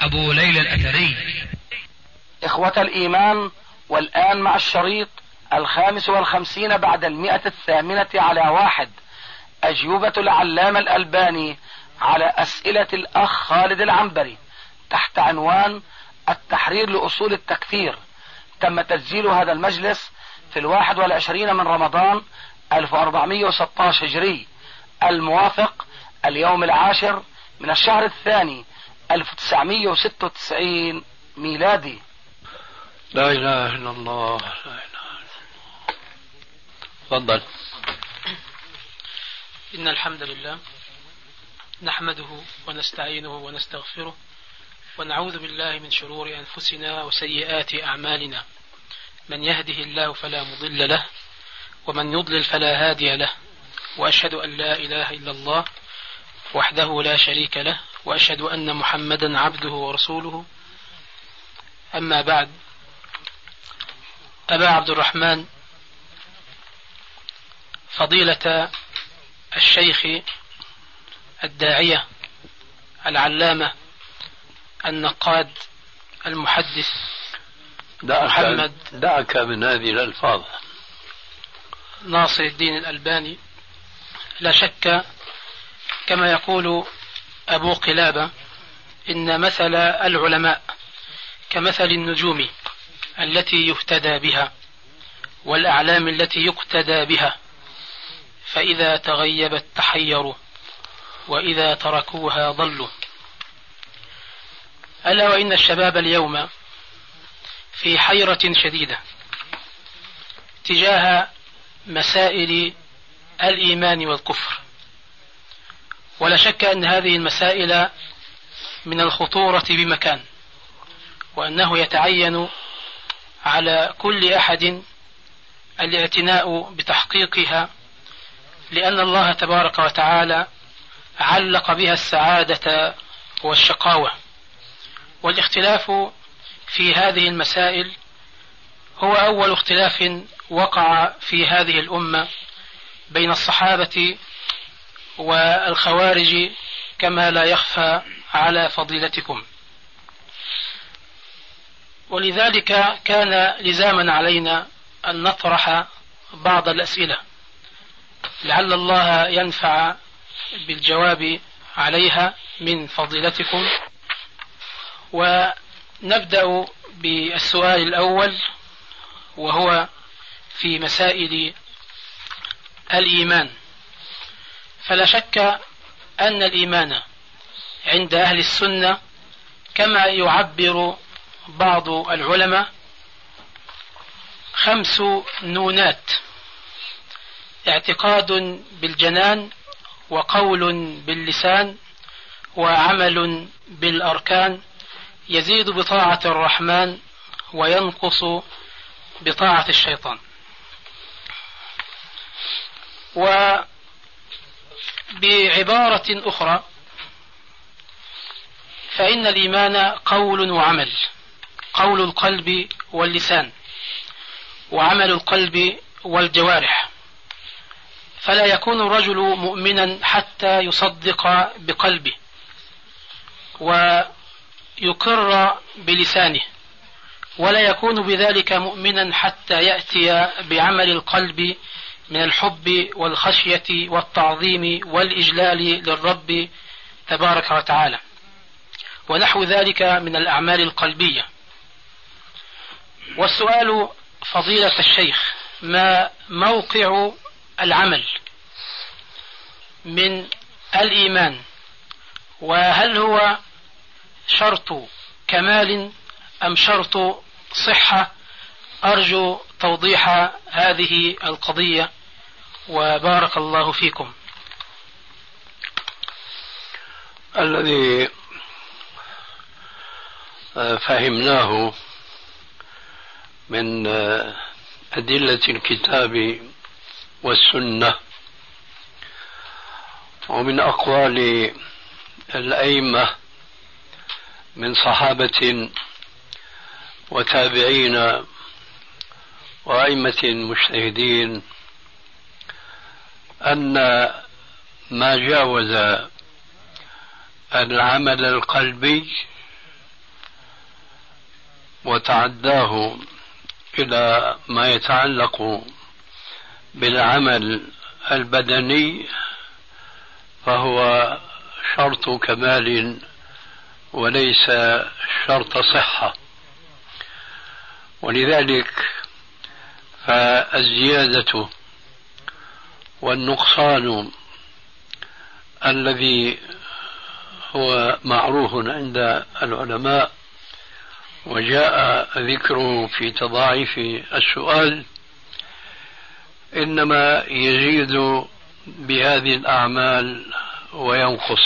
أبو ليلى الأثري. إخوة الإيمان والآن مع الشريط الخامس والخمسين بعد المئة الثامنة على واحد. أجوبة العلامة الألباني على أسئلة الأخ خالد العنبري تحت عنوان التحرير لأصول التكفير. تم تسجيل هذا المجلس في الواحد والعشرين من رمضان 1416 هجري. الموافق اليوم العاشر من الشهر الثاني 1996 ميلادي. لا إله إلا الله لا إله تفضل. إن الحمد لله نحمده ونستعينه ونستغفره ونعوذ بالله من شرور أنفسنا وسيئات أعمالنا. من يهده الله فلا مضل له ومن يضلل فلا هادي له. وأشهد أن لا إله إلا الله وحده لا شريك له وأشهد أن محمدا عبده ورسوله. أما بعد أبا عبد الرحمن فضيلة الشيخ الداعية العلامة النقاد المحدث دعك محمد دعك من هذه الألفاظ. ناصر الدين الألباني. لا شك كما يقول أبو قلابة إن مثل العلماء كمثل النجوم التي يهتدى بها والأعلام التي يقتدى بها فإذا تغيبت تحيروا وإذا تركوها ضلوا. ألا وإن الشباب اليوم في حيرة شديدة تجاه مسائل الإيمان والكفر. ولا شك أن هذه المسائل من الخطورة بمكان وأنه يتعين على كل أحد الاعتناء بتحقيقها لأن الله تبارك وتعالى علق بها السعادة والشقاوة. والاختلاف في هذه المسائل هو أول اختلاف وقع في هذه الأمة بين الصحابة والخوارج كما لا يخفى على فضيلتكم. ولذلك كان لزاما علينا أن نطرح بعض الأسئلة. لعل الله ينفع بالجواب عليها من فضيلتكم. ونبدأ بالسؤال الأول وهو في مسائل الإيمان. فلا شك أن الإيمان عند أهل السنة كما يعبر بعض العلماء خمس نونات اعتقاد بالجنان وقول باللسان وعمل بالأركان يزيد بطاعة الرحمن وينقص بطاعة الشيطان. وبعبارة أخرى فإن الإيمان قول وعمل قول القلب واللسان وعمل القلب والجوارح. فلا يكون الرجل مؤمنا حتى يصدق بقلبه ويقر بلسانه ولا يكون بذلك مؤمنا حتى يأتي بعمل القلب من الحب والخشية والتعظيم والإجلال للرب تبارك وتعالى. ونحو ذلك من الأعمال القلبية. والسؤال فضيلة الشيخ ما موقع العمل من الإيمان؟ وهل هو شرط كمال أم شرط صحة؟ أرجو توضيح هذه القضية وبارك الله فيكم. الذي فهمناه من أدلة الكتاب والسنة ومن أقوال الأئمة من صحابة وتابعين وأئمة مجتهدين أن ما جاوز العمل القلبي وتعداه إلى ما يتعلق بالعمل البدني فهو شرط كمال وليس شرط صحة. ولذلك فالزيادة والنقصان الذي هو معروف عند العلماء وجاء ذكره في تضاعف السؤال إنما يزيد بهذه الأعمال وينقص.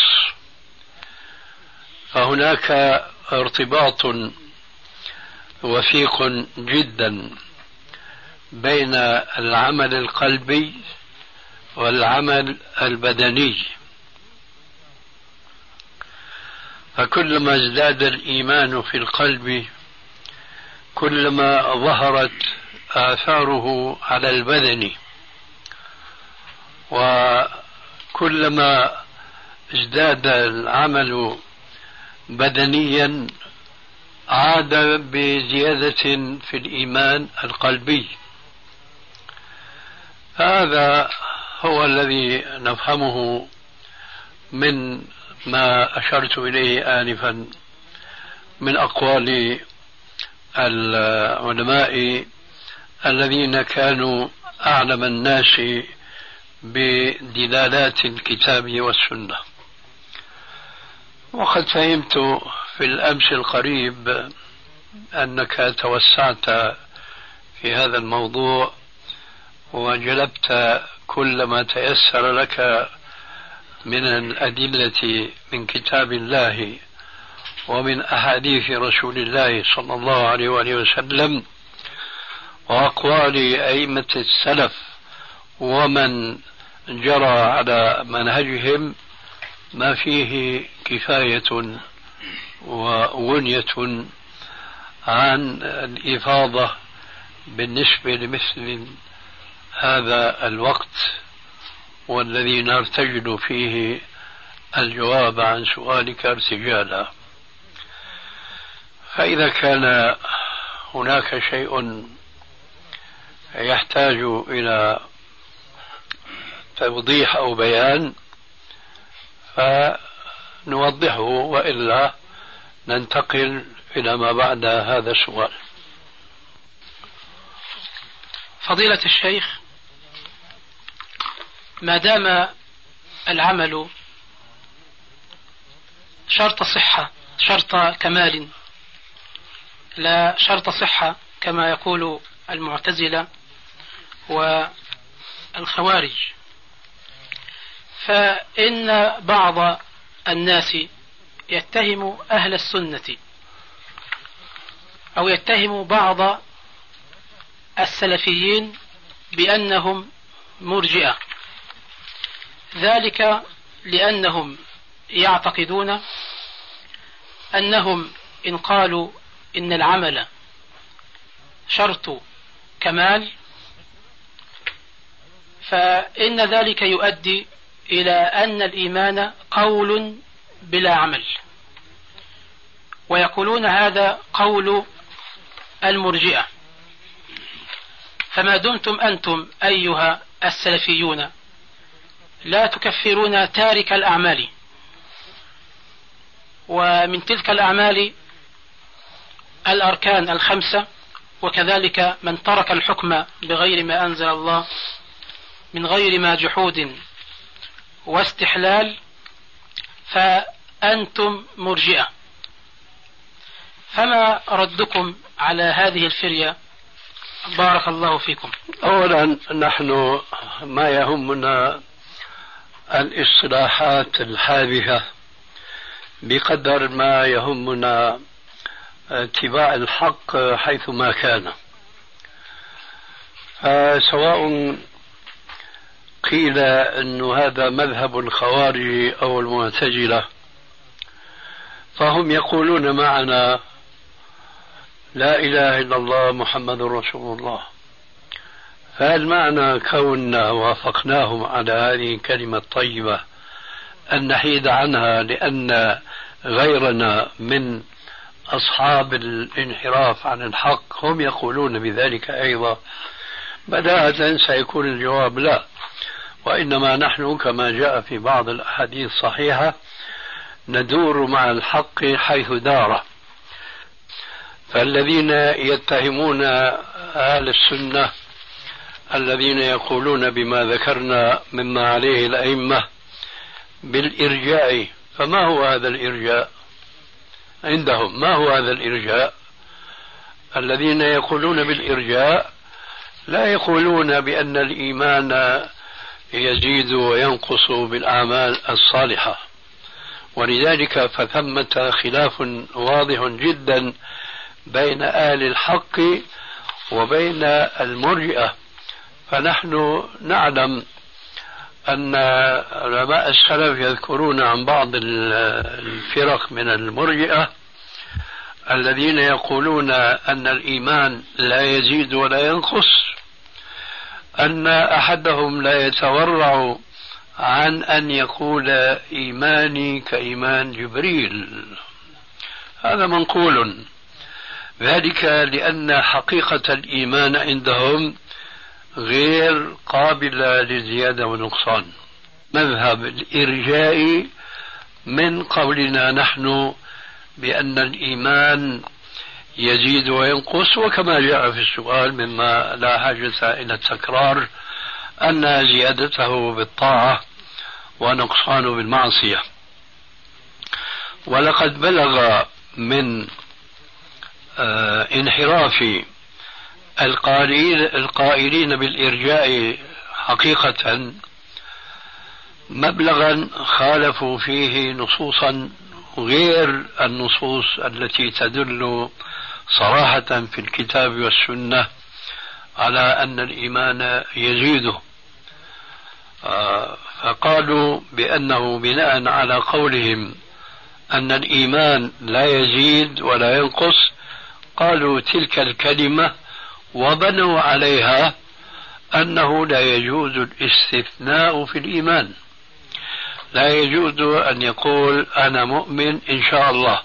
فهناك ارتباط وثيق جدا. بين العمل القلبي والعمل البدني. فكلما ازداد الإيمان في القلب كلما ظهرت آثاره على البدن وكلما ازداد العمل بدنيا عاد بزيادة في الإيمان القلبي. هذا هو الذي نفهمه من ما أشرت إليه آنفا من أقوال العلماء الذين كانوا أعلم الناس بدلالات الكتاب والسنة. وقد فهمت في الأمس القريب أنك توسعت في هذا الموضوع وجلبت كل ما تيسر لك من الأدلة من كتاب الله ومن أحاديث رسول الله صلى الله عليه وآله وسلم وأقوال أئمة السلف ومن جرى على منهجهم ما فيه كفاية وغنية عن الإفاضة بالنسبة لمثل هذا الوقت والذي نرتجل فيه الجواب عن سؤالك ارتجالا. فإذا كان هناك شيء يحتاج إلى توضيح أو بيان فنوضحه وإلا ننتقل إلى ما بعد هذا السؤال. فضيلة الشيخ ما دام العمل شرط صحة شرط كمال لا شرط صحة كما يقول المعتزلة والخوارج. فإن بعض الناس يتهم أهل السنة أو يتهم بعض السلفيين بأنهم مرجئة. ذلك لأنهم يعتقدون أنهم إن قالوا إن العمل شرط كمال فإن ذلك يؤدي إلى أن الإيمان قول بلا عمل. ويقولون هذا قول المرجئة. فما دمتم أنتم أيها السلفيون لا تكفرون تارك الأعمال. ومن تلك الأعمال الأركان الخمسة وكذلك من ترك الحكم بغير ما أنزل الله من غير ما جحود واستحلال فأنتم مرجئة. فما ردكم على هذه الفرية؟ بارك الله فيكم. أولا نحن ما يهمنا الاصطلاحات الحادثة بقدر ما يهمنا اتباع الحق حيثما كان. فسواء قيل أن هذا مذهب الخوارج أو المعتزلة فهم يقولون معنا لا إله إلا الله محمد رسول الله. فهل معنى كوننا وافقناهم على هذه الكلمة الطيبة أن نحيد عنها لأن غيرنا من أصحاب الانحراف عن الحق هم يقولون بذلك أيضا؟ بداهة سيكون الجواب لا وإنما نحن كما جاء في بعض الأحاديث الصحيحة ندور مع الحق حيث دار. فالذين يتهمون أهل السنة الذين يقولون بما ذكرنا مما عليه الأئمة بالإرجاء. فما هو هذا الإرجاء؟ عندهم ما هو هذا الإرجاء؟ الذين يقولون بالإرجاء لا يقولون بأن الإيمان يزيد وينقص بالأعمال الصالحة. ولذلك فثمة خلاف واضح جدا بين أهل الحق وبين المرجئة. فنحن نعلم أن علماء السلف يذكرون عن بعض الفرق من المرجئة الذين يقولون أن الإيمان لا يزيد ولا ينقص أن أحدهم لا يتورع عن أن يقول إيماني كإيمان جبريل. هذا منقول. ذلك لأن حقيقة الإيمان عندهم غير قابلة للزيادة والنقصان مذهب الإرجاء من قولنا نحن بأن الإيمان يزيد وينقص وكما جاء في السؤال مما لا حاجة إلى التكرار أن زيادته بالطاعة ونقصانه بالمعصية. ولقد بلغ من آه، انحراف القائلين القائلين بالإرجاء حقيقة مبلغا خالفوا فيه نصوصا غير النصوص التي تدل صراحة في الكتاب والسنة على أن الإيمان يزيد آه، فقالوا بأنه بناء على قولهم أن الإيمان لا يزيد ولا ينقص قالوا تلك الكلمة وبنوا عليها أنه لا يجوز الاستثناء في الإيمان. لا يجوز أن يقول أنا مؤمن إن شاء الله.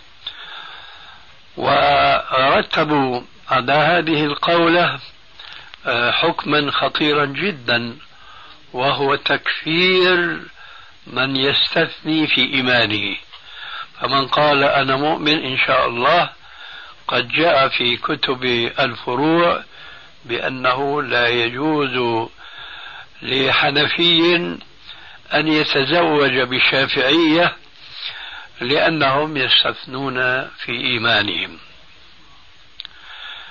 ورتبوا على هذه القولة آه، حكما خطيرا جدا وهو تكفير من يستثني في إيمانه. فمن قال أنا مؤمن إن شاء الله قد جاء في كتب الفروع بأنه لا يجوز لحنفي أن يتزوج بشافعية لأنهم يستثنون في إيمانهم.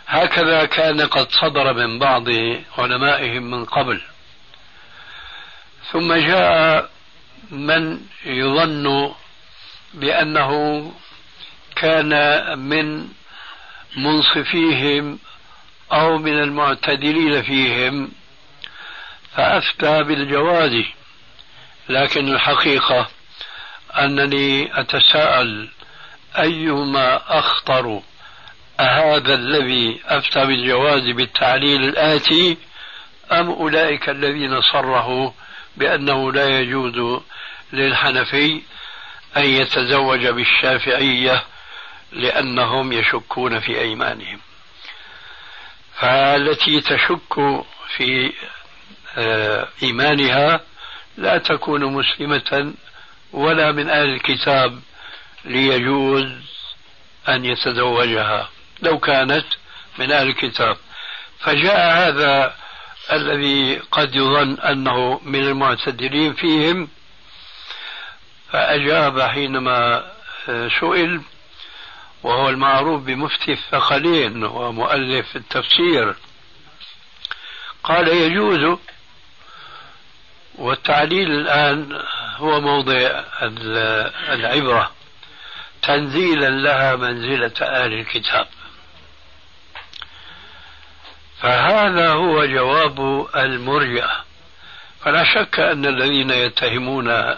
هكذا كان قد صدر من بعض علمائهم من قبل. ثم جاء من يظن بأنه كان من منصفيهم أو من المعتدلين فيهم فأفتى بالجواز لكن الحقيقة أنني أتساءل أيهما أخطر؟ أهذا الذي أفتى بالجواز بالتعليل الآتي أم أولئك الذين صرحوا بأنه لا يجوز للحنفي أن يتزوج بالشافعية لأنهم يشكون في أيمانهم. فالتي تشك في آه، إيمانها لا تكون مسلمة ولا من أهل الكتاب ليجوز أن يتزوجها لو كانت من أهل الكتاب. فجاء هذا الذي قد يظن أنه من المعتدلين فيهم فأجاب حينما آه، سئل وهو المعروف بمفتي الثقلين ومؤلف التفسير. قال يجوز والتعليل الآن هو موضع العبرة تنزيلا لها منزلة أهل الكتاب. فهذا هو جواب المرجئة. فلا شك أن الذين يتهمون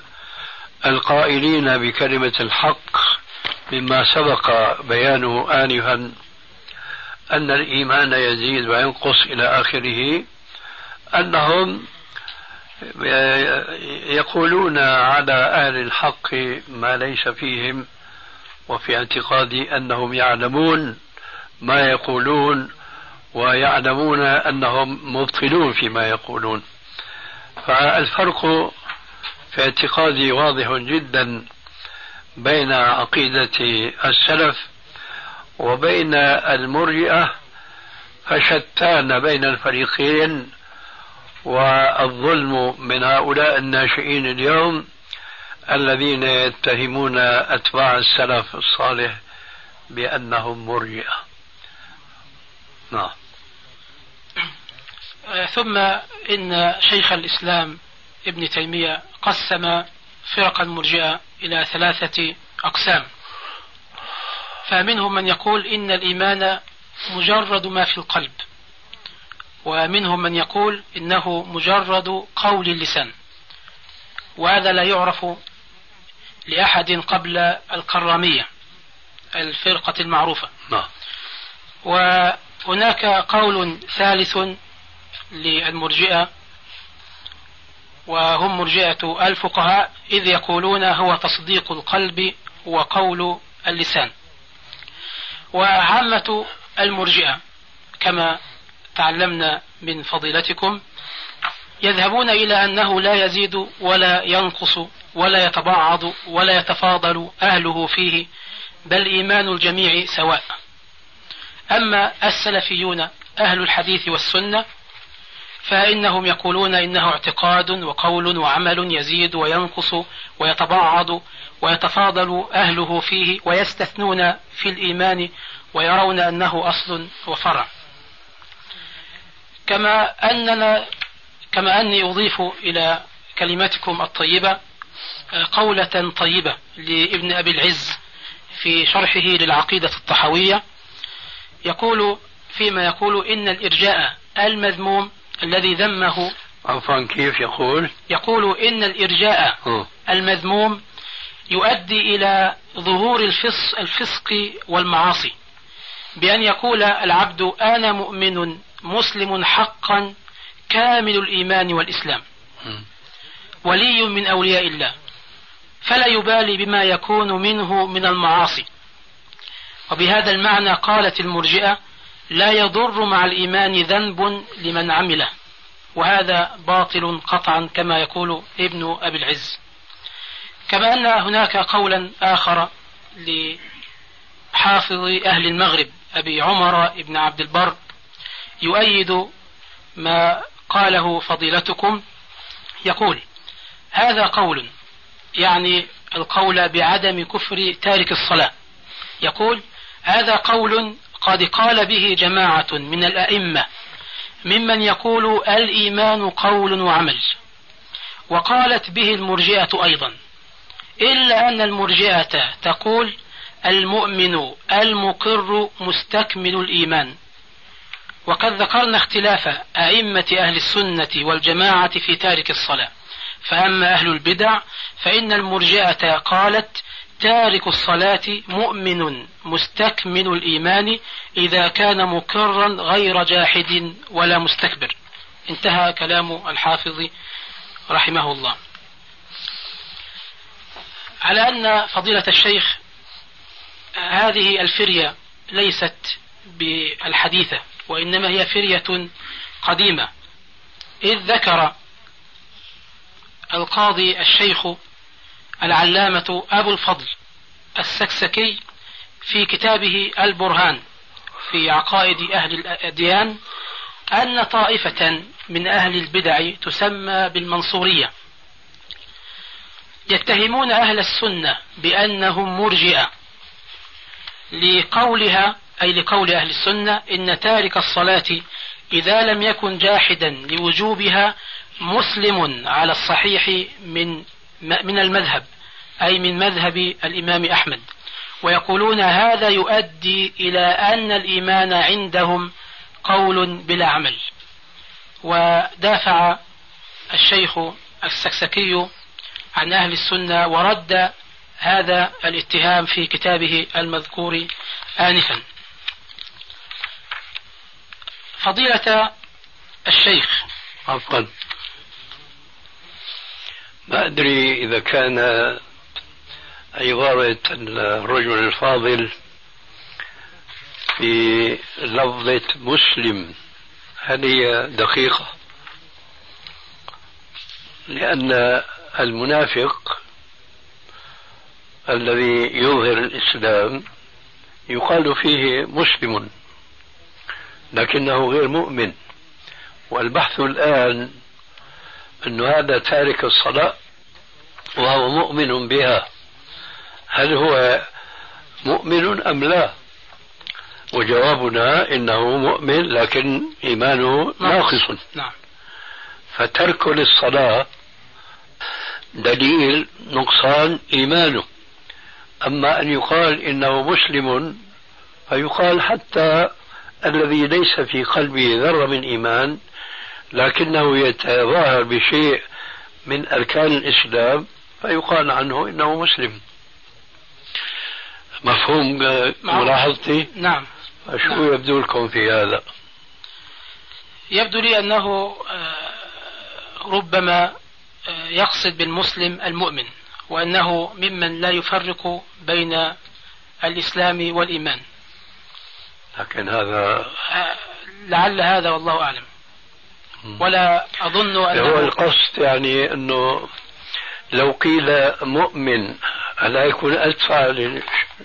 القائلين بكلمة الحق مما سبق بيانه آنفا أن الإيمان يزيد وينقص إلى آخره أنهم يقولون على أهل الحق ما ليس فيهم وفي اعتقادي أنهم يعلمون ما يقولون ويعلمون أنهم مبطلون فيما يقولون. فالفرق في اعتقادي واضح جدا بين عقيدة السلف وبين المرجئة فشتان بين الفريقين والظلم من هؤلاء الناشئين اليوم الذين يتهمون أتباع السلف الصالح بأنهم مرجئة. نعم. ثم إن شيخ الإسلام ابن تيمية قسم فرق المرجئة إلى ثلاثة أقسام. فمنهم من يقول إن الإيمان مجرد ما في القلب ومنهم من يقول إنه مجرد قول اللسان. وهذا لا يعرف لأحد قبل الكرامية الفرقة المعروفة. نعم. وهناك قول ثالث للمرجئة وهم مرجئة الفقهاء إذ يقولون هو تصديق القلب وقول اللسان. وعامة المرجئة كما تعلمنا من فضيلتكم يذهبون إلى أنه لا يزيد ولا ينقص ولا يتبعض ولا يتفاضل أهله فيه بل إيمان الجميع سواء. أما السلفيون أهل الحديث والسنة فإنهم يقولون إنه اعتقاد وقول وعمل يزيد وينقص ويتبعض ويتفاضل أهله فيه ويستثنون في الإيمان ويرون أنه أصل وفرع. كما أننا كما أني أضيف إلى كلماتكم الطيبة قولة طيبة لابن أبي العز في شرحه للعقيدة الطحوية يقول فيما يقول إن الإرجاء المذموم الذي ذمه عفوا كيف يقول؟ يقول إن الإرجاء المذموم يؤدي إلى ظهور الفص الفسق والمعاصي. بأن يقول العبد أنا مؤمن مسلم حقا كامل الإيمان والإسلام. ولي من أولياء الله. فلا يبالي بما يكون منه من المعاصي. وبهذا المعنى قالت المرجئة لا يضر مع الإيمان ذنب لمن عمله. وهذا باطل قطعا كما يقول ابن أبي العز. كما أن هناك قولا آخر لحافظ أهل المغرب أبي عمر بن عبد البر يؤيد ما قاله فضيلتكم. يقول هذا قول يعني القول بعدم كفر تارك الصلاة. يقول هذا قول قد قال به جماعة من الأئمة ممن يقول الإيمان قول وعمل. وقالت به المرجئة أيضا إلا أن المرجئة تقول المؤمن المقر مستكمل الإيمان. وقد ذكرنا اختلاف أئمة أهل السنة والجماعة في تارك الصلاة فأما أهل البدع فإن المرجئة قالت تارك الصلاة مؤمن مستكمل الإيمان إذا كان مكرا غير جاحد ولا مستكبر. انتهى كلام الحافظ رحمه الله. على أن فضيلة الشيخ هذه الفرية ليست بالحديثة وإنما هي فرية قديمة. إذ ذكر القاضي الشيخ العلامة أبو الفضل السكسكي في كتابه البرهان في عقائد أهل الأديان أن طائفة من أهل البدع تسمى بالمنصورية. يتهمون أهل السنة بأنهم مرجئة لقولها أي لقول أهل السنة إن تارك الصلاة إذا لم يكن جاحدا لوجوبها مسلم على الصحيح من من المذهب أي من مذهب الإمام أحمد. ويقولون هذا يؤدي إلى أن الإيمان عندهم قول بلا عمل. ودافع الشيخ السكسكي عن أهل السنة ورد هذا الاتهام في كتابه المذكور آنفا. فضيلة الشيخ. عفوا. ما أدري إذا كان عبارة الرجل الفاضل في لفظة مسلم هل هي دقيقة؟ لأن المنافق الذي يظهر الإسلام يقال فيه مسلم لكنه غير مؤمن. والبحث الآن أن هذا تارك الصلاة وهو مؤمن بها. هل هو مؤمن أم لا؟ وجوابنا إنه مؤمن لكن إيمانه ناقص. نعم. فترك للصلاة دليل نقصان إيمانه. أما أن يقال إنه مسلم فيقال حتى الذي ليس في قلبه ذرة من إيمان لكنه يتظاهر بشيء من أركان الإسلام فيقال عنه إنه مسلم مفهوم ملاحظتي؟ نعم شو نعم. يبدو لكم في هذا؟ يبدو لي أنه آه، ربما آه، يقصد بالمسلم المؤمن وأنه ممن لا يفرق بين الإسلام والإيمان لكن هذا آه، لعل هذا والله أعلم ولا أظن أنه هو القصد يعني أنه لو قيل مؤمن ألا يكون أدفع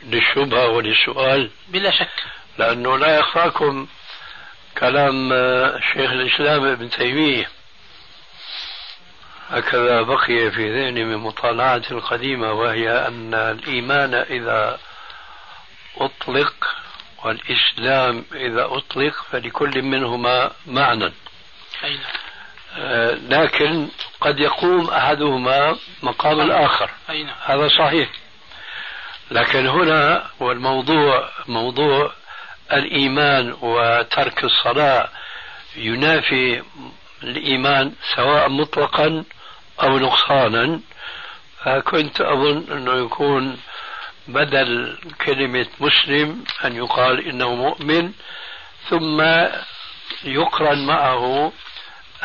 للشبهة وللسؤال بلا شك. لأنه لا يخفاكم كلام شيخ الإسلام ابن تيمية. هكذا بقي في ذهني من مطالعة القديمة وهي أن الإيمان إذا أطلق والإسلام إذا أطلق فلكل منهما معنى. لكن قد يقوم أحدهما مقام الآخر. هذا صحيح. لكن هنا والموضوع موضوع الإيمان وترك الصلاة ينافي الإيمان سواء مطلقا أو نقصانا. فكنت أظن أنه يكون بدل كلمة مسلم أن يقال إنه مؤمن ثم يقرن معه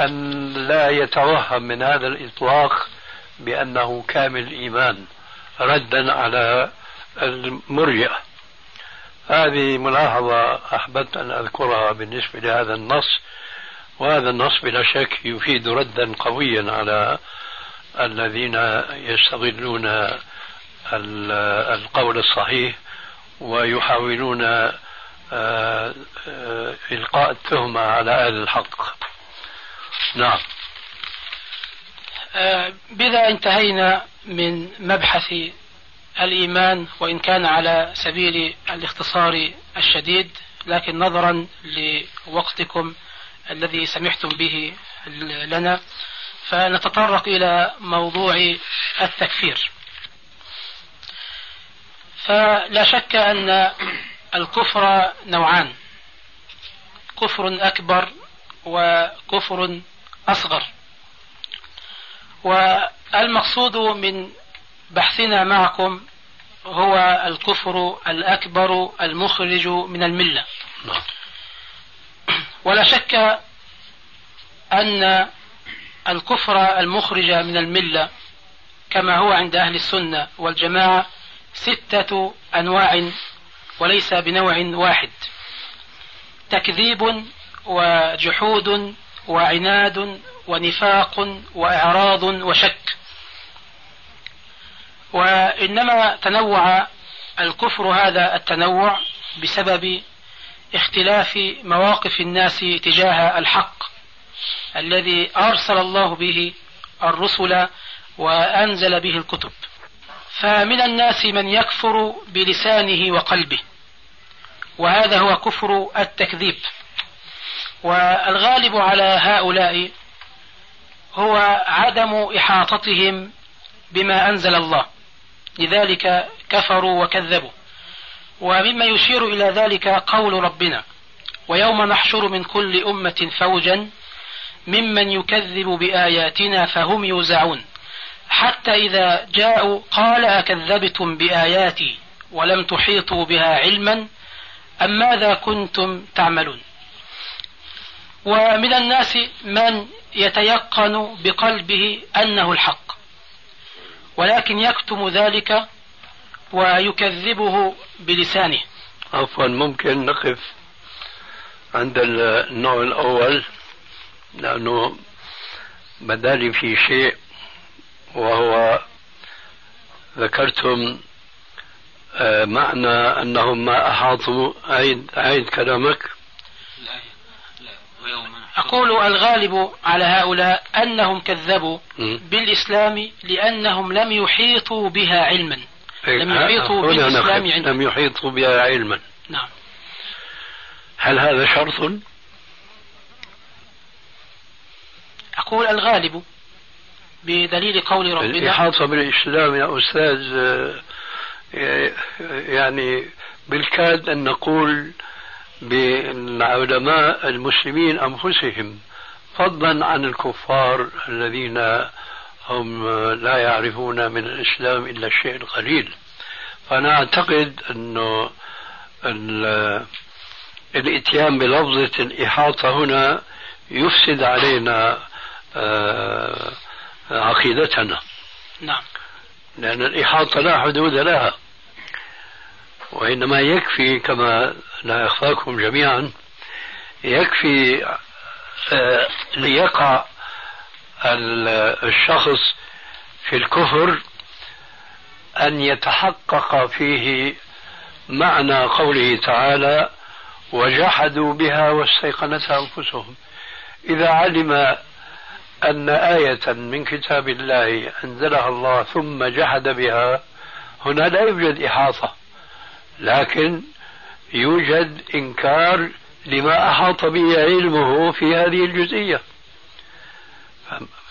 أن لا يتوهم من هذا الإطلاق بأنه كامل الإيمان ردا على المرجئة. هذه ملاحظة أحببت أن أذكرها بالنسبة لهذا النص وهذا النص بلا شك يفيد ردا قويا على الذين يستغلون القول الصحيح ويحاولون آه، آه، إلقاء التهمة على أهل الحق. نعم. آه، بذا انتهينا من مبحث الإيمان وإن كان على سبيل الاختصار الشديد لكن نظرا لوقتكم الذي سمحتم به لنا فنتطرق إلى موضوع التكفير. فلا شك أن الكفر نوعان كفر أكبر وكفر أصغر. والمقصود من بحثنا معكم هو الكفر الأكبر المخرج من الملة. نعم. ولا شك أن الكفر المخرج من الملة كما هو عند أهل السنة والجماعة ستة أنواع وليس بنوع واحد. تكذيب وجحود وعناد ونفاق وإعراض وشك. وإنما تنوع الكفر هذا التنوع بسبب اختلاف مواقف الناس تجاه الحق الذي أرسل الله به الرسل وأنزل به الكتب. فمن الناس من يكفر بلسانه وقلبه وهذا هو كفر التكذيب. والغالب على هؤلاء هو عدم إحاطتهم بما أنزل الله. لذلك كفروا وكذبوا. ومما يشير إلى ذلك قول ربنا ويوم نحشر من كل أمة فوجا ممن يكذب بآياتنا فهم يوزعون. حتى إذا جاءوا قال أكذبتم بآياتي ولم تحيطوا بها علما أم ماذا كنتم تعملون؟ ومن الناس من يتيقن بقلبه أنه الحق ولكن يكتم ذلك ويكذبه بلسانه. عفوا ممكن نقف عند النوع الأول لأنه بدالي في شيء وهو ذكرتم آه، معنى أنهم ما أحاطوا. عيد, عيد كلامك. أقول الغالب على هؤلاء أنهم كذبوا بالإسلام لأنهم لم يحيطوا بها علما. إيه، لم يحيطوا بالإسلام علما لم يحيطوا بها علما. نعم. هل هذا شرط؟ أقول الغالب بدليل قول ربنا. الإحاطة بالإسلام يا أستاذ يعني بالكاد أن نقول بالعلماء المسلمين أنفسهم فضلا عن الكفار الذين هم لا يعرفون من الإسلام إلا الشيء القليل. فأنا أعتقد أنه الإتيان بلفظة الإحاطة هنا يفسد علينا آه، عقيدتنا. نعم. لأن الإحاطة لا حدود لها. وإنما يكفي كما لا يخفاكم جميعا يكفي آه، ليقع الشخص في الكفر أن يتحقق فيه معنى قوله تعالى وجحدوا بها واستيقنتها أنفسهم إذا علم أن آية من كتاب الله أنزلها الله ثم جحد بها هنا لا يوجد إحاطة. لكن يوجد إنكار لما أحاط به علمه في هذه الجزئية.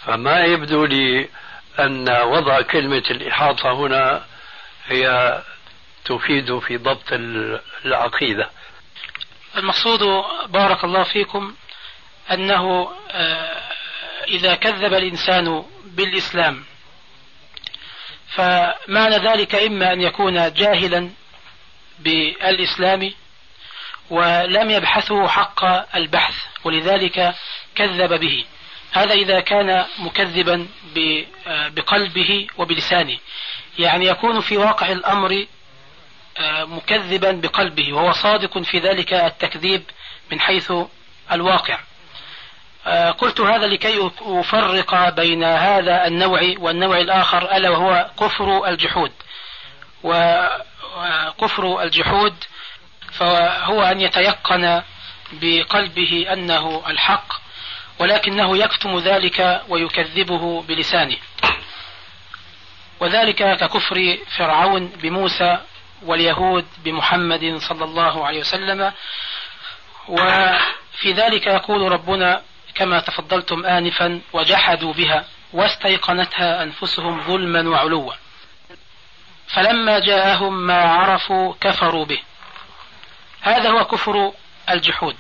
فما يبدو لي أن وضع كلمة الإحاطة هنا هي تفيد في ضبط العقيدة. المقصود بارك الله فيكم أنه آه، إذا كذب الإنسان بالإسلام فمعنى ذلك إما أن يكون جاهلا بالإسلام ولم يبحثه حق البحث ولذلك كذب به. هذا إذا كان مكذبا بقلبه وبلسانه. يعني يكون في واقع الأمر آه، مكذبا بقلبه وهو صادق في ذلك التكذيب من حيث الواقع. آه، قلت هذا لكي أفرق بين هذا النوع والنوع الآخر ألا وهو كفر الجحود. وكفر الجحود فهو أن يتيقن بقلبه أنه الحق ولكنه يكتم ذلك ويكذبه بلسانه. وذلك ككفر فرعون بموسى واليهود بمحمد صلى الله عليه وسلم. وفي ذلك يقول ربنا كما تفضلتم آنفا وجحدوا بها واستيقنتها أنفسهم ظلما وعلوا. فلما جاءهم ما عرفوا كفروا به. هذا هو كفر الجحود.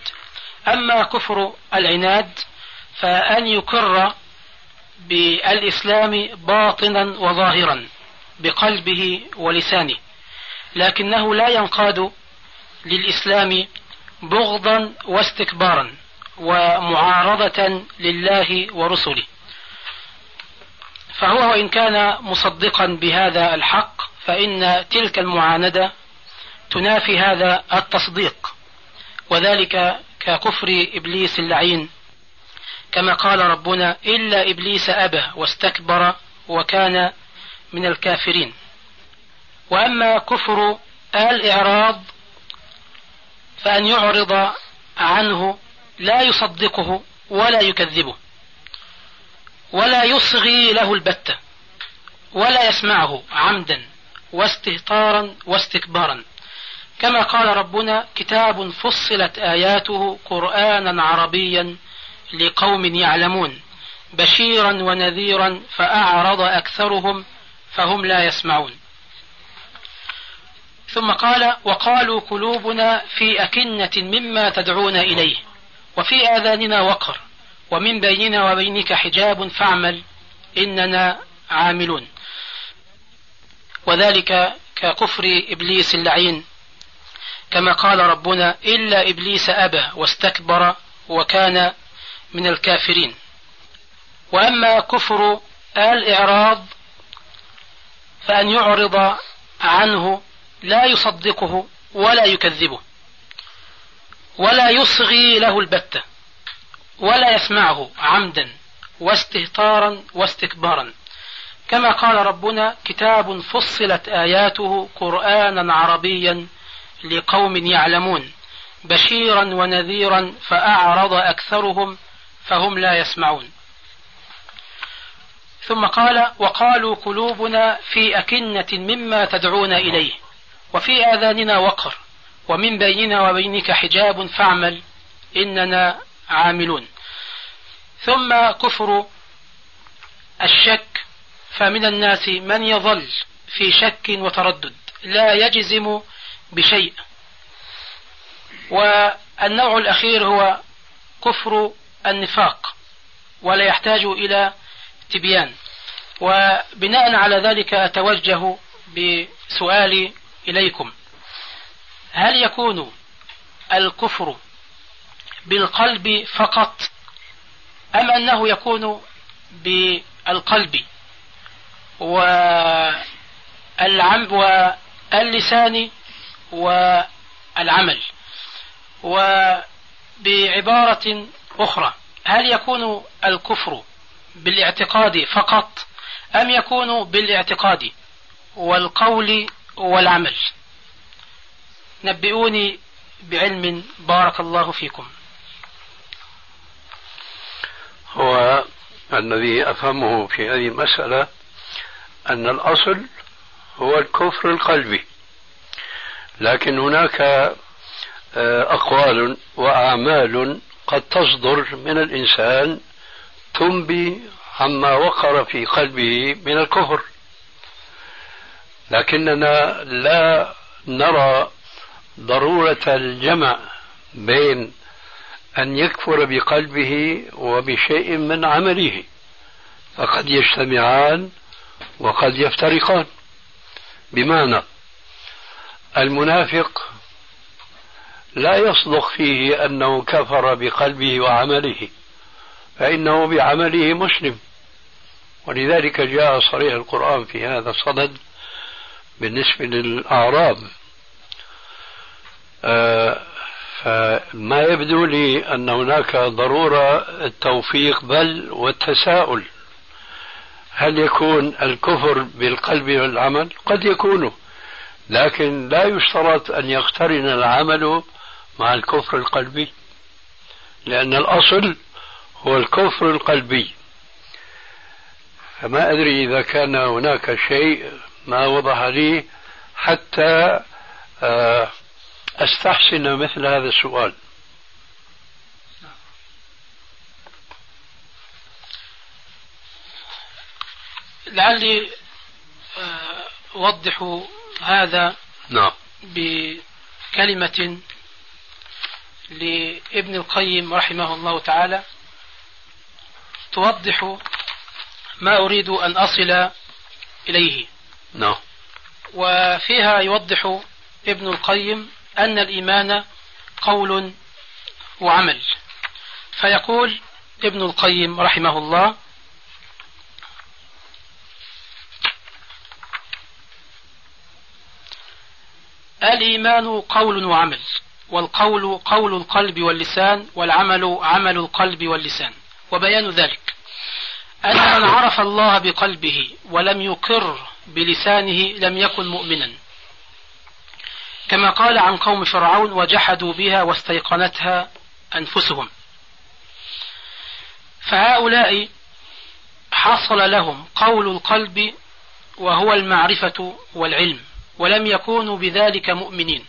أما كفر العناد فأن يكر بالإسلام باطنا وظاهرا بقلبه ولسانه لكنه لا ينقاد للإسلام بغضا واستكبارا ومعارضة لله ورسله. فهو وإن كان مصدقا بهذا الحق فإن تلك المعاندة تنافي هذا التصديق وذلك ككفر إبليس اللعين. كما قال ربنا إلا إبليس أبى واستكبر وكان من الكافرين. وأما كفر الإعراض فأن يعرض عنه لا يصدقه ولا يكذبه ولا يصغي له البتة ولا يسمعه عمدا. واستهتارا واستكبارا. كما قال ربنا كتاب فصلت آياته قرآنا عربيا لقوم يعلمون. بشيرا ونذيرا فأعرض أكثرهم فهم لا يسمعون. ثم قال وقالوا قلوبنا في أكنة مما تدعون إليه وفي آذاننا وقر ومن بيننا وبينك حجاب فاعمل إننا عاملون. وذلك ككفر إبليس اللعين. كما قال ربنا إلا إبليس أبى واستكبر وكان من الكافرين. وأما كفر الإعراض فأن يعرض عنه لا يصدقه ولا يكذبه ولا يصغي له البتة ولا يسمعه عمدا واستهتارا واستكبارا. كما قال ربنا كتاب فصلت آياته قرآنا عربيا لقوم يعلمون بشيرا ونذيرا فأعرض أكثرهم فهم لا يسمعون. ثم قال وقالوا قلوبنا في أكنة مما تدعون إليه وفي آذاننا وقر ومن بيننا وبينك حجاب فاعمل إننا عاملون. ثم كفر الشك فمن الناس من يظل في شك وتردد لا يجزم بشيء. والنوع الأخير هو كفر النفاق ولا يحتاج إلى تبيان. وبناء على ذلك أتوجه بسؤالي إليكم. هل يكون الكفر بالقلب فقط أم أنه يكون بالقلب؟ والعم واللسان والعمل وبعبارة أخرى. هل يكون الكفر بالاعتقاد فقط أم يكون بالاعتقاد والقول والعمل؟ نبئوني بعلم بارك الله فيكم. هو الذي أفهمه في هذه المسألة أن الأصل هو الكفر القلبي. لكن هناك آه، أقوال وأعمال قد تصدر من الإنسان تنبي عما وقر في قلبه من الكفر. لكننا لا نرى ضرورة الجمع بين أن يكفر بقلبه وبشيء من عمله. فقد يجتمعان وقد يفترقان. بمعنى المنافق لا يصدق فيه أنه كفر بقلبه وعمله فإنه بعمله مسلم. ولذلك جاء صريح القرآن في هذا الصدد بالنسبة للأعراب. آه، فما يبدو لي أن هناك ضرورة التوفيق بل والتساؤل. هل يكون الكفر بالقلب والعمل؟ قد يكون لكن لا يشترط أن يقترن العمل مع الكفر القلبي لأن الأصل هو الكفر القلبي. فما أدري إذا كان هناك شيء ما وضح لي حتى آه، أستحسن مثل هذا السؤال. لعلي آه، أوضح هذا نعم. بكلمة لابن القيم رحمه الله تعالى. توضح ما أريد أن أصل إليه. نعم. وفيها يوضح ابن القيم أن الإيمان قول وعمل. فيقول ابن القيم رحمه الله الإيمان قول وعمل والقول قول القلب واللسان والعمل عمل القلب واللسان وبيان ذلك. أن من عرف الله بقلبه ولم يقر بلسانه لم يكن مؤمنا. كما قال عن قوم فرعون وجحدوا بها واستيقنتها أنفسهم. فهؤلاء حصل لهم قول القلب وهو المعرفة والعلم. ولم يكونوا بذلك مؤمنين.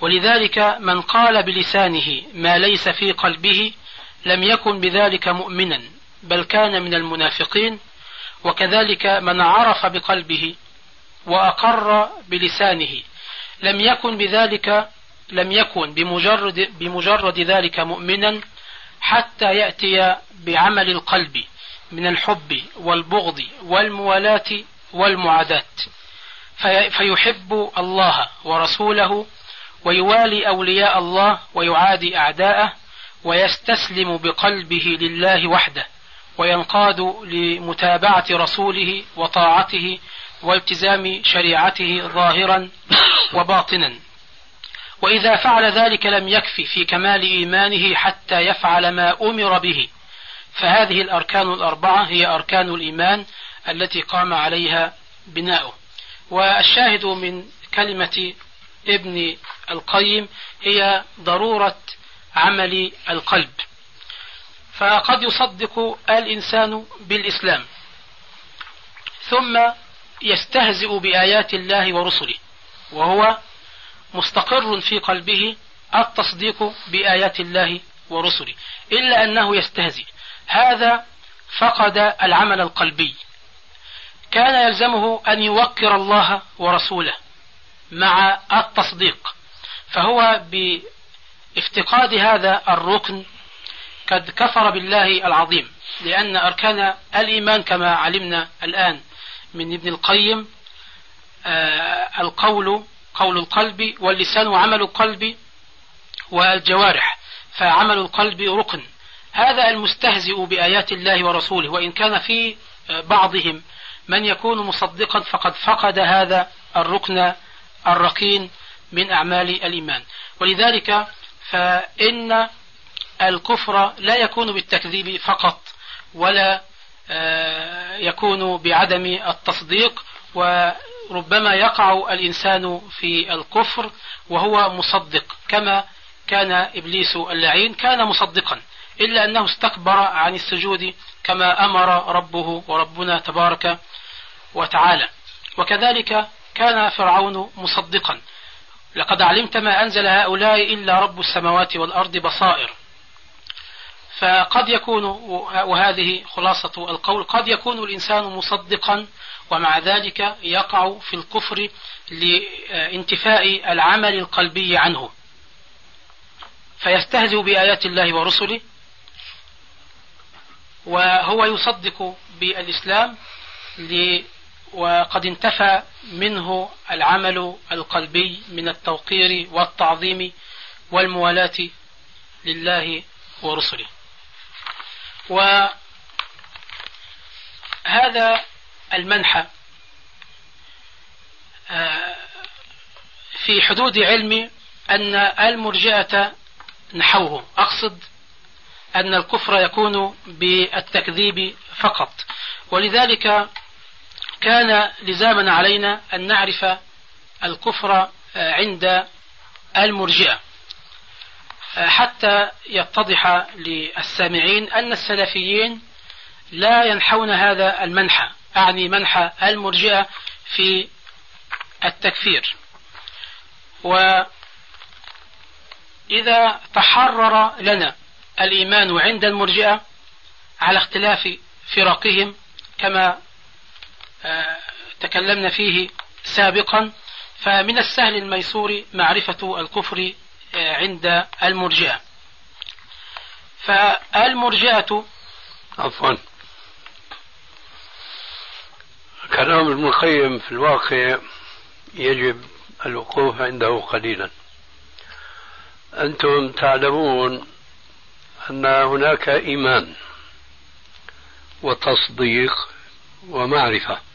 ولذلك من قال بلسانه ما ليس في قلبه لم يكن بذلك مؤمنا بل كان من المنافقين وكذلك من عرف بقلبه وأقر بلسانه لم يكن بذلك لم يكن بمجرد بمجرد ذلك مؤمنا حتى يأتي بعمل القلب من الحب والبغض والموالاة والمعاداة. فيحب الله ورسوله ويوالي أولياء الله ويعادي أعداءه ويستسلم بقلبه لله وحده وينقاد لمتابعة رسوله وطاعته والتزام شريعته ظاهرا وباطنا. وإذا فعل ذلك لم يكفي في كمال إيمانه حتى يفعل ما أمر به. فهذه الأركان الأربعة هي أركان الإيمان التي قام عليها بناؤه. والشاهد من كلمة ابن القيم هي ضرورة عمل القلب. فقد يصدق الإنسان بالإسلام ثم يستهزئ بآيات الله ورسله وهو مستقر في قلبه التصديق بآيات الله ورسله إلا أنه يستهزئ. هذا فقد العمل القلبي. كان يلزمه أن يوقر الله ورسوله مع التصديق. فهو بافتقاد هذا الركن قد كفر بالله العظيم لأن أركان الإيمان كما علمنا الآن من ابن القيم آه القول قول القلب واللسان وعمل القلب والجوارح فعمل القلب ركن. هذا المستهزئ بآيات الله ورسوله وإن كان في بعضهم من يكون مصدقا فقد فقد هذا الركن الركين من أعمال الإيمان. ولذلك فإن الكفر لا يكون بالتكذيب فقط ولا آه، يكون بعدم التصديق وربما يقع الإنسان في الكفر وهو مصدق كما كان إبليس اللعين كان مصدقا إلا أنه استكبر عن السجود كما أمر ربه وربنا تبارك وتعالى. وكذلك كان فرعون مصدقا. لقد علمت ما أنزل هؤلاء إلا رب السماوات والأرض بصائر. فقد يكون وهذه خلاصة القول قد يكون الإنسان مصدقا ومع ذلك يقع في الكفر لانتفاء العمل القلبي عنه. فيستهزئ بآيات الله ورسله وهو يصدق بالإسلام وقد انتفى منه العمل القلبي من التوقير والتعظيم والموالاة لله ورسله. وهذا المنحى آه، في حدود علمي أن المرجئة نحوه. أقصد أن الكفر يكون بالتكذيب فقط. ولذلك كان لزاما علينا أن نعرف الكفر عند المرجئة. حتى يتضح للسامعين أن السلفيين لا ينحون هذا المنحى أعني منحى المرجئة في التكفير. وإذا تحرر لنا الإيمان عند المرجئة على اختلاف فرقهم كما آه، تكلمنا فيه سابقا فمن السهل الميسور معرفة الكفر آه، عند المرجئة. فالمرجئة عفوا. كلام القيم في الواقع يجب الوقوف عنده قليلا. أنتم تعلمون أن هناك إيمان وتصديق ومعرفة.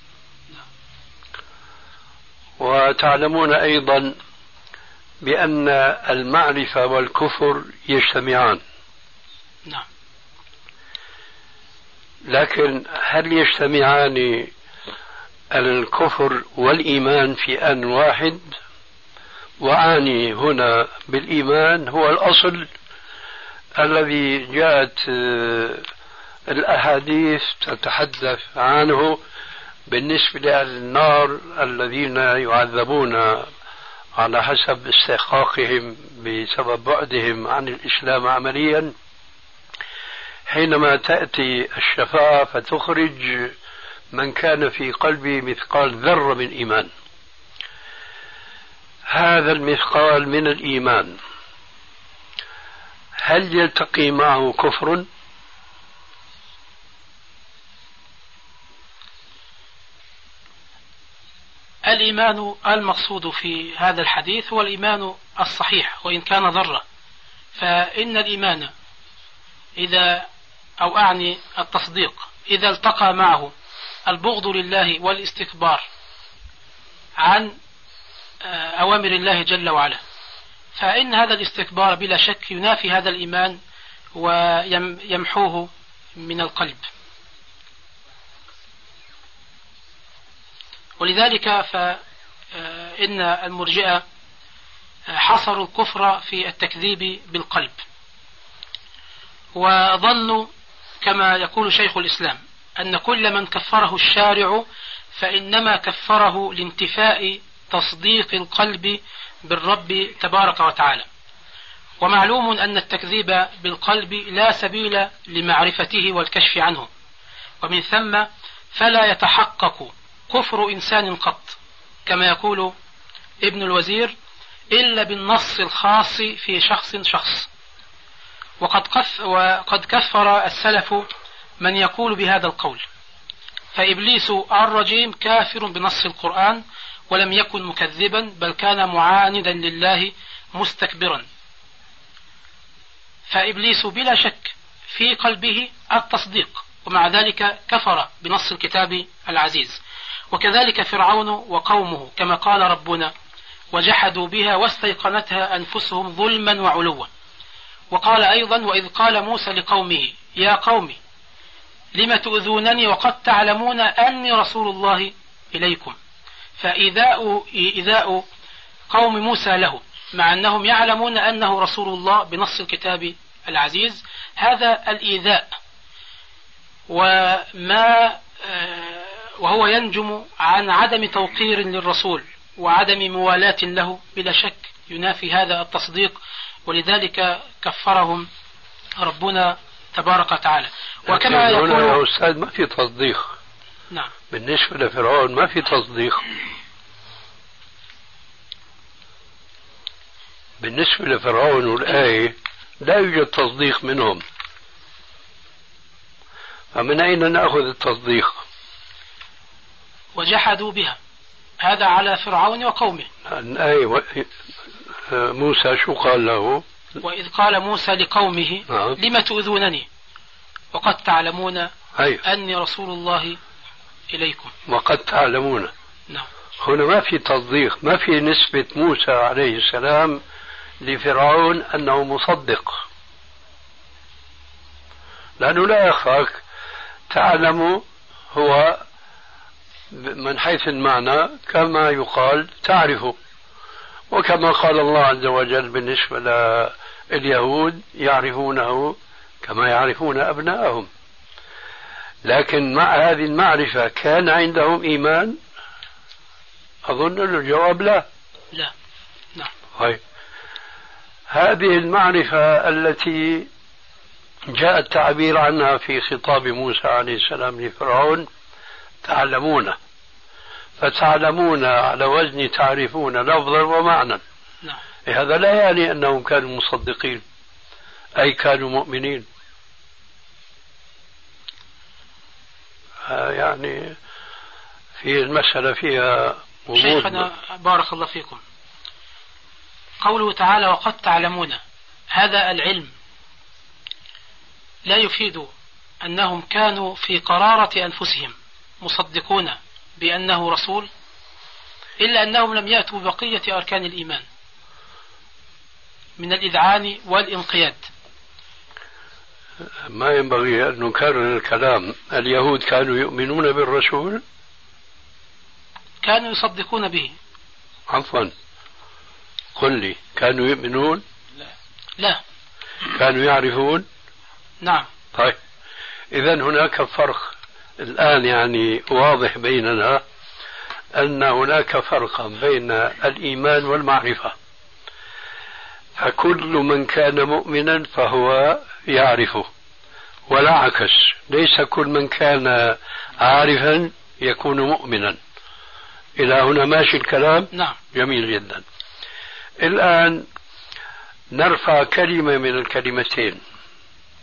وتعلمون أيضا بأن المعرفة والكفر يجتمعان. نعم. لكن هل يجتمعان الكفر والإيمان في آن واحد؟ وأعني هنا بالإيمان هو الأصل الذي جاءت آه، الأحاديث تتحدث عنه. بالنسبة لأهل النار الذين يعذبون على حسب استحقاقهم بسبب بعدهم عن الإسلام عمليا حينما تأتي الشفاعة فتخرج من كان في قلبه مثقال ذرة من إيمان هذا المثقال من الإيمان هل يلتقي معه كفر؟ الإيمان المقصود في هذا الحديث هو الإيمان الصحيح وإن كان ضرة فإن الإيمان إذا أو أعني التصديق إذا التقى معه البغض لله والاستكبار عن آه، أوامر الله جل وعلا. فإن هذا الاستكبار بلا شك ينافي هذا الإيمان ويمحوه من القلب. ولذلك فإن المرجئة حصروا الكفر في التكذيب بالقلب. وظنوا كما يقول شيخ الإسلام أن كل من كفره الشارع فإنما كفره لانتفاء تصديق القلب بالرب تبارك وتعالى. ومعلوم أن التكذيب بالقلب لا سبيل لمعرفته والكشف عنه. ومن ثم فلا يتحقق كفر إنسان قط كما يقول ابن الوزير إلا بالنص الخاص في شخص شخص. وقد, وقد كفر السلف من يقول بهذا القول. فإبليس الرجيم كافر بنص القرآن ولم يكن مكذبا بل كان معاندا لله مستكبرا. فإبليس بلا شك في قلبه التصديق ومع ذلك كفر بنص الكتاب العزيز. وكذلك فرعون وقومه كما قال ربنا وجحدوا بها واستيقنتها أنفسهم ظلما وعلوا. وقال أيضا وإذ قال موسى لقومه يا قوم لم تؤذونني وقد تعلمون أني رسول الله إليكم. فإيذاء إيذاء قوم موسى له مع أنهم يعلمون أنه رسول الله بنص الكتاب العزيز. هذا الإيذاء وما آه، وهو ينجم عن عدم توقير للرسول وعدم موالاة له بلا شك ينافي هذا التصديق ولذلك كفرهم ربنا تبارك وتعالى. وكما يقول يا أستاذ ما في تصديق. نعم. بالنسبة لفرعون ما في تصديق. بالنسبة لفرعون والآية لا يوجد تصديق منهم. فمن أين نأخذ التصديق؟ وجحدوا بها. هذا على فرعون وقومه. أي موسى شو قال له؟ وإذ قال موسى لقومه نعم. لم تؤذونني؟ وقد تعلمون أيوه. أني رسول الله إليكم. وقد تعلمون. نعم. هنا ما في تصديق ما في نسبة موسى عليه السلام لفرعون أنه مصدق. لأنه لا يخفاك تعلم هو من حيث المعنى كما يقال تعرف وكما قال الله عز وجل بالنسبة لليهود يعرفونه كما يعرفون أبناءهم. لكن مع هذه المعرفة كان عندهم إيمان؟ أظن الجواب لا. لا. نعم. طيب. هذه المعرفة التي جاء التعبير عنها في خطاب موسى عليه السلام لفرعون تعلمون. فتعلمون على وزن تعرفون لفظا ومعنى. نعم. هذا لا يعني أنهم كانوا مصدقين أي كانوا مؤمنين. يعني في المسألة فيها شيخنا بارك الله فيكم. قوله تعالى وقد تعلمون هذا العلم لا يفيد أنهم كانوا في قرارة أنفسهم. مصدقون بأنه رسول إلا أنهم لم يأتوا ببقية أركان الإيمان من الإذعان والإنقياد. ما ينبغي أن نكرر الكلام. اليهود كانوا يؤمنون بالرسول؟ كانوا يصدقون به. عفوا. قل لي كانوا يؤمنون؟ لا. لا. كانوا يعرفون؟ نعم. طيب. إذا هناك فرق. الآن يعني واضح بيننا أن هناك فرقا بين الإيمان والمعرفة. فكل من كان مؤمنا فهو يعرفه ولا عكس. ليس كل من كان عارفا يكون مؤمنا. إلى هنا ماشي الكلام؟ نعم. جميل جدا. الآن نرفع كلمة من الكلمتين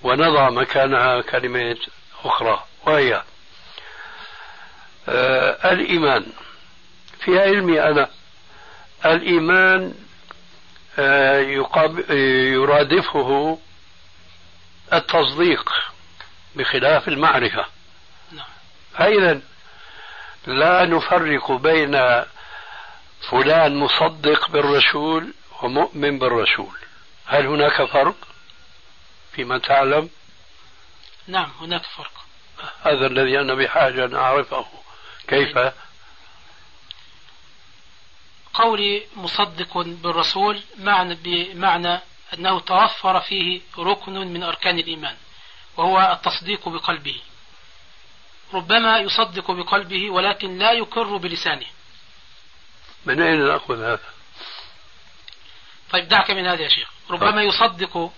ونضع مكانها كلمة أخرى وهي الإيمان. في علمي أنا الإيمان آه يرادفه التصديق بخلاف المعرفة. نعم. فإذا لا نفرق بين فلان مصدق بالرسول ومؤمن بالرسول. هل هناك فرق فيما تعلم؟ نعم هناك فرق. هذا الذي أنا بحاجة أن أعرفه. كيف؟ قولي مصدق بالرسول معنى بمعنى أنه توفر فيه ركن من أركان الإيمان وهو التصديق بقلبه. ربما يصدق بقلبه ولكن لا يقر بلسانه. من أين نأخذ هذا؟ طيب دعك من هذا يا شيخ. ربما طيب. يصدق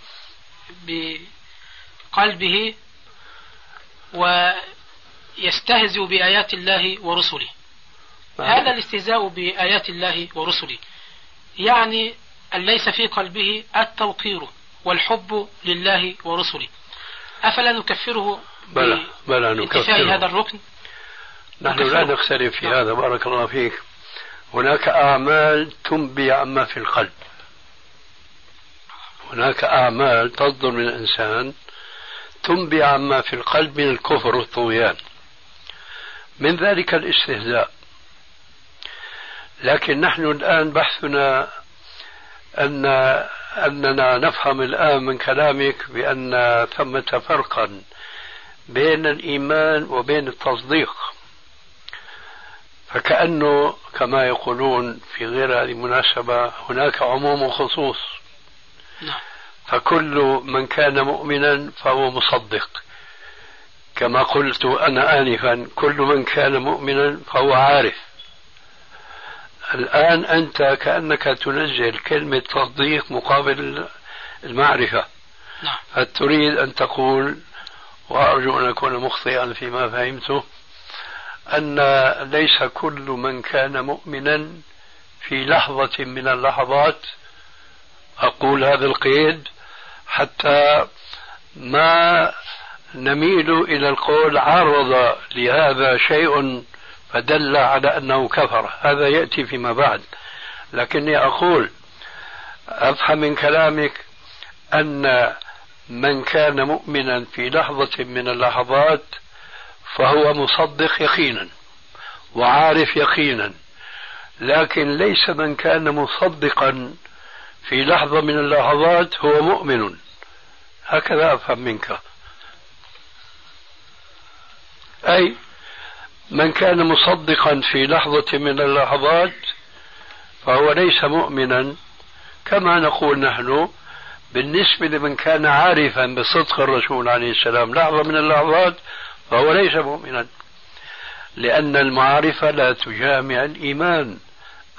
بقلبه ويستهزئ بآيات الله ورسله. هذا الاستهزاء بآيات الله ورسله. يعني ليس في قلبه التوقير والحب لله ورسله. أفلا نكفره بلى بلى نكفره. هذا الركن؟ نحن لا نختلف في نعم. هذا بارك الله فيك. هناك أعمال تنبي عما في القلب. هناك أعمال تصدر من الإنسان تنبي عما في القلب من الكفر والطغيان. من ذلك الاستهزاء. لكن نحن الآن بحثنا أن أننا نفهم الآن من كلامك بأن ثمة فرقا بين الإيمان وبين التصديق. فكأنه كما يقولون في غير هذه المناسبة هناك عموم وخصوص نعم. فكل من كان مؤمنا فهو مصدق. كما قلت أنا آنفا كل من كان مؤمنا فهو عارف الآن أنت كأنك تنزل كلمة تصديق مقابل المعرفة نعم. تريد أن تقول وأرجو أن أكون مخطئا فيما فهمته أن ليس كل من كان مؤمنا في لحظة من اللحظات أقول هذا القيد حتى ما نميل إلى القول عارض لهذا شيء فدل على أنه كفر. هذا يأتي فيما بعد. لكني أقول أفهم من كلامك أن من كان مؤمنا في لحظة من اللحظات فهو مصدق يقينا وعارف يقينا لكن ليس من كان مصدقا في لحظة من اللحظات هو مؤمن. هكذا أفهم منك. أي من كان مصدقا في لحظة من اللحظات فهو ليس مؤمنا. كما نقول نحن بالنسبة لمن كان عارفا بصدق الرسول عليه السلام لحظة من اللحظات فهو ليس مؤمنا. لأن المعرفة لا تجامع الإيمان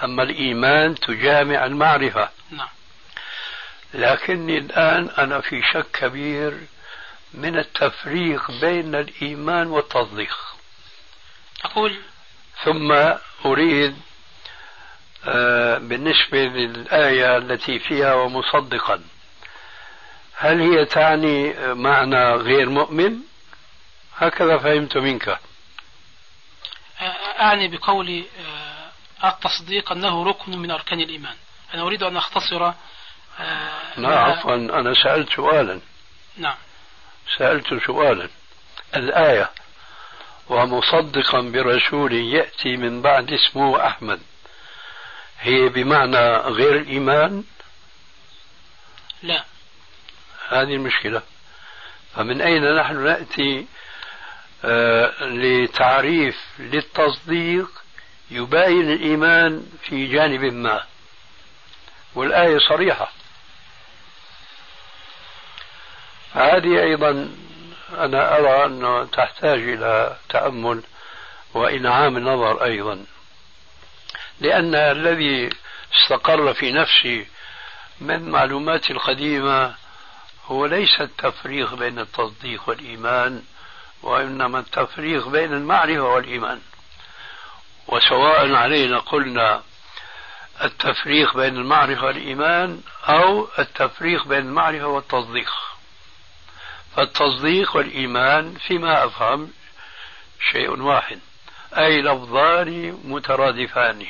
أما الإيمان تجامع المعرفة. نعم. لكني الآن أنا في شك كبير من التفريق بين الإيمان والتصديق أقول. ثم أريد آه، بالنسبة للآية التي فيها ومصدقا هل هي تعني معنى غير مؤمن؟ هكذا فهمت منك. أعني بقولي آه، التصديق أنه ركن من أركان الإيمان. أنا أريد أن أختصر آه، لا عفوا أنا سألت سؤالا. نعم. سألت سؤالا. الآية ومصدقا برسول يأتي من بعد اسمه أحمد. هي بمعنى غير الإيمان؟ لا. هذه المشكلة. فمن أين نحن نأتي آه لتعريف للتصديق يباين الإيمان في جانب ما؟ والآية صريحة. هذه أيضا أنا أرى أنه تحتاج إلى تأمل وإنعام نظر أيضا. لأن الذي استقر في نفسي من معلوماتي القديمة هو ليس التفريق بين التصديق والإيمان وإنما التفريق بين المعرفة والإيمان. وسواء علينا قلنا التفريق بين المعرفة والإيمان أو التفريق بين المعرفة والتصديق. فالتصديق والإيمان فيما أفهم شيء واحد أي لفظان مترادفان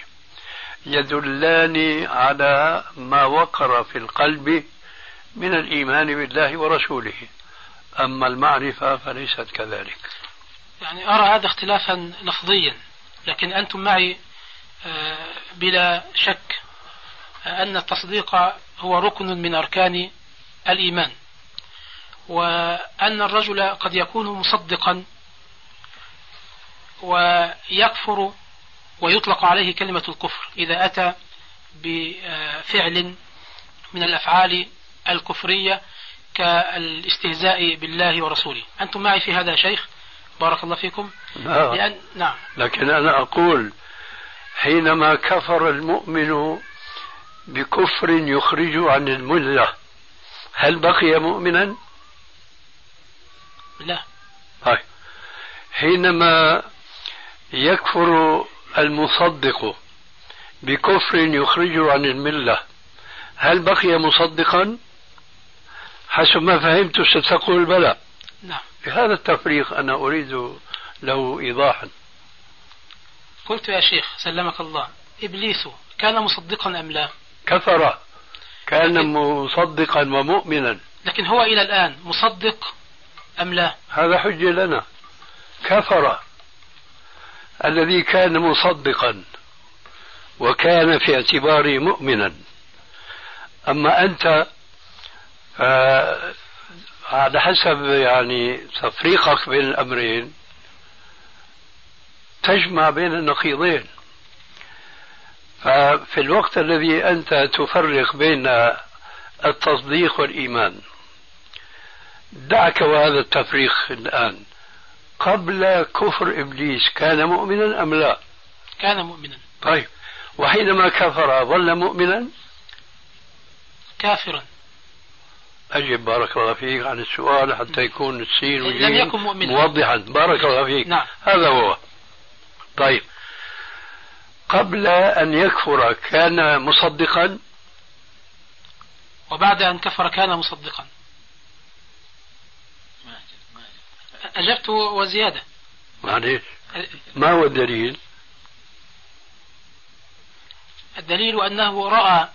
يدلان على ما وقر في القلب من الإيمان بالله ورسوله أما المعرفة فليست كذلك. يعني أرى هذا اختلافا لفظيا لكن أنتم معي آه، بلا شك أن التصديق هو ركن من أركان الإيمان. وأن الرجل قد يكون مصدقا ويكفر ويطلق عليه كلمة الكفر إذا أتى بفعل من الأفعال الكفرية كالاستهزاء بالله ورسوله أنتم معي في هذا شيخ بارك الله فيكم نعم. لأن نعم لكن أنا أقول حينما كفر المؤمن بكفر يخرج عن الملة هل بقي مؤمنا؟ لا. طيب. حينما يكفر المصدق بكفر يخرج عن الملة هل بقي مصدقا؟ حسب ما فهمت ستقول بلى. نعم. بهذا التفريق أنا أريد له إيضاحا. قلت يا شيخ سلمك الله إبليس كان مصدقا أم لا؟ كفر. كان مصدقا ومؤمنا. لكن هو إلى الآن مصدق أم لا؟ هذا حجة لنا. كفر الذي كان مصدقا وكان في اعتباره مؤمنا. أما أنت على حسب يعني تفريقك بين الأمرين تجمع بين النقيضين. ففي الوقت الذي أنت تفرق بين التصديق والإيمان دعك وهذا التفريق الآن. قبل كفر إبليس كان مؤمنا أم لا؟ كان مؤمنا. طيب. وحينما كفر ظل مؤمنا؟ كافرا. أجب بارك الله فيك عن السؤال حتى يكون السين لم يكن مؤمنا. موضحا. بارك الله فيك. نعم. هذا هو. طيب. قبل أن يكفر كان مصدقا؟ وبعد أن كفر كان مصدقا. أجبت وزيادة. معليش. ما هو الدليل؟ الدليل أنه رأى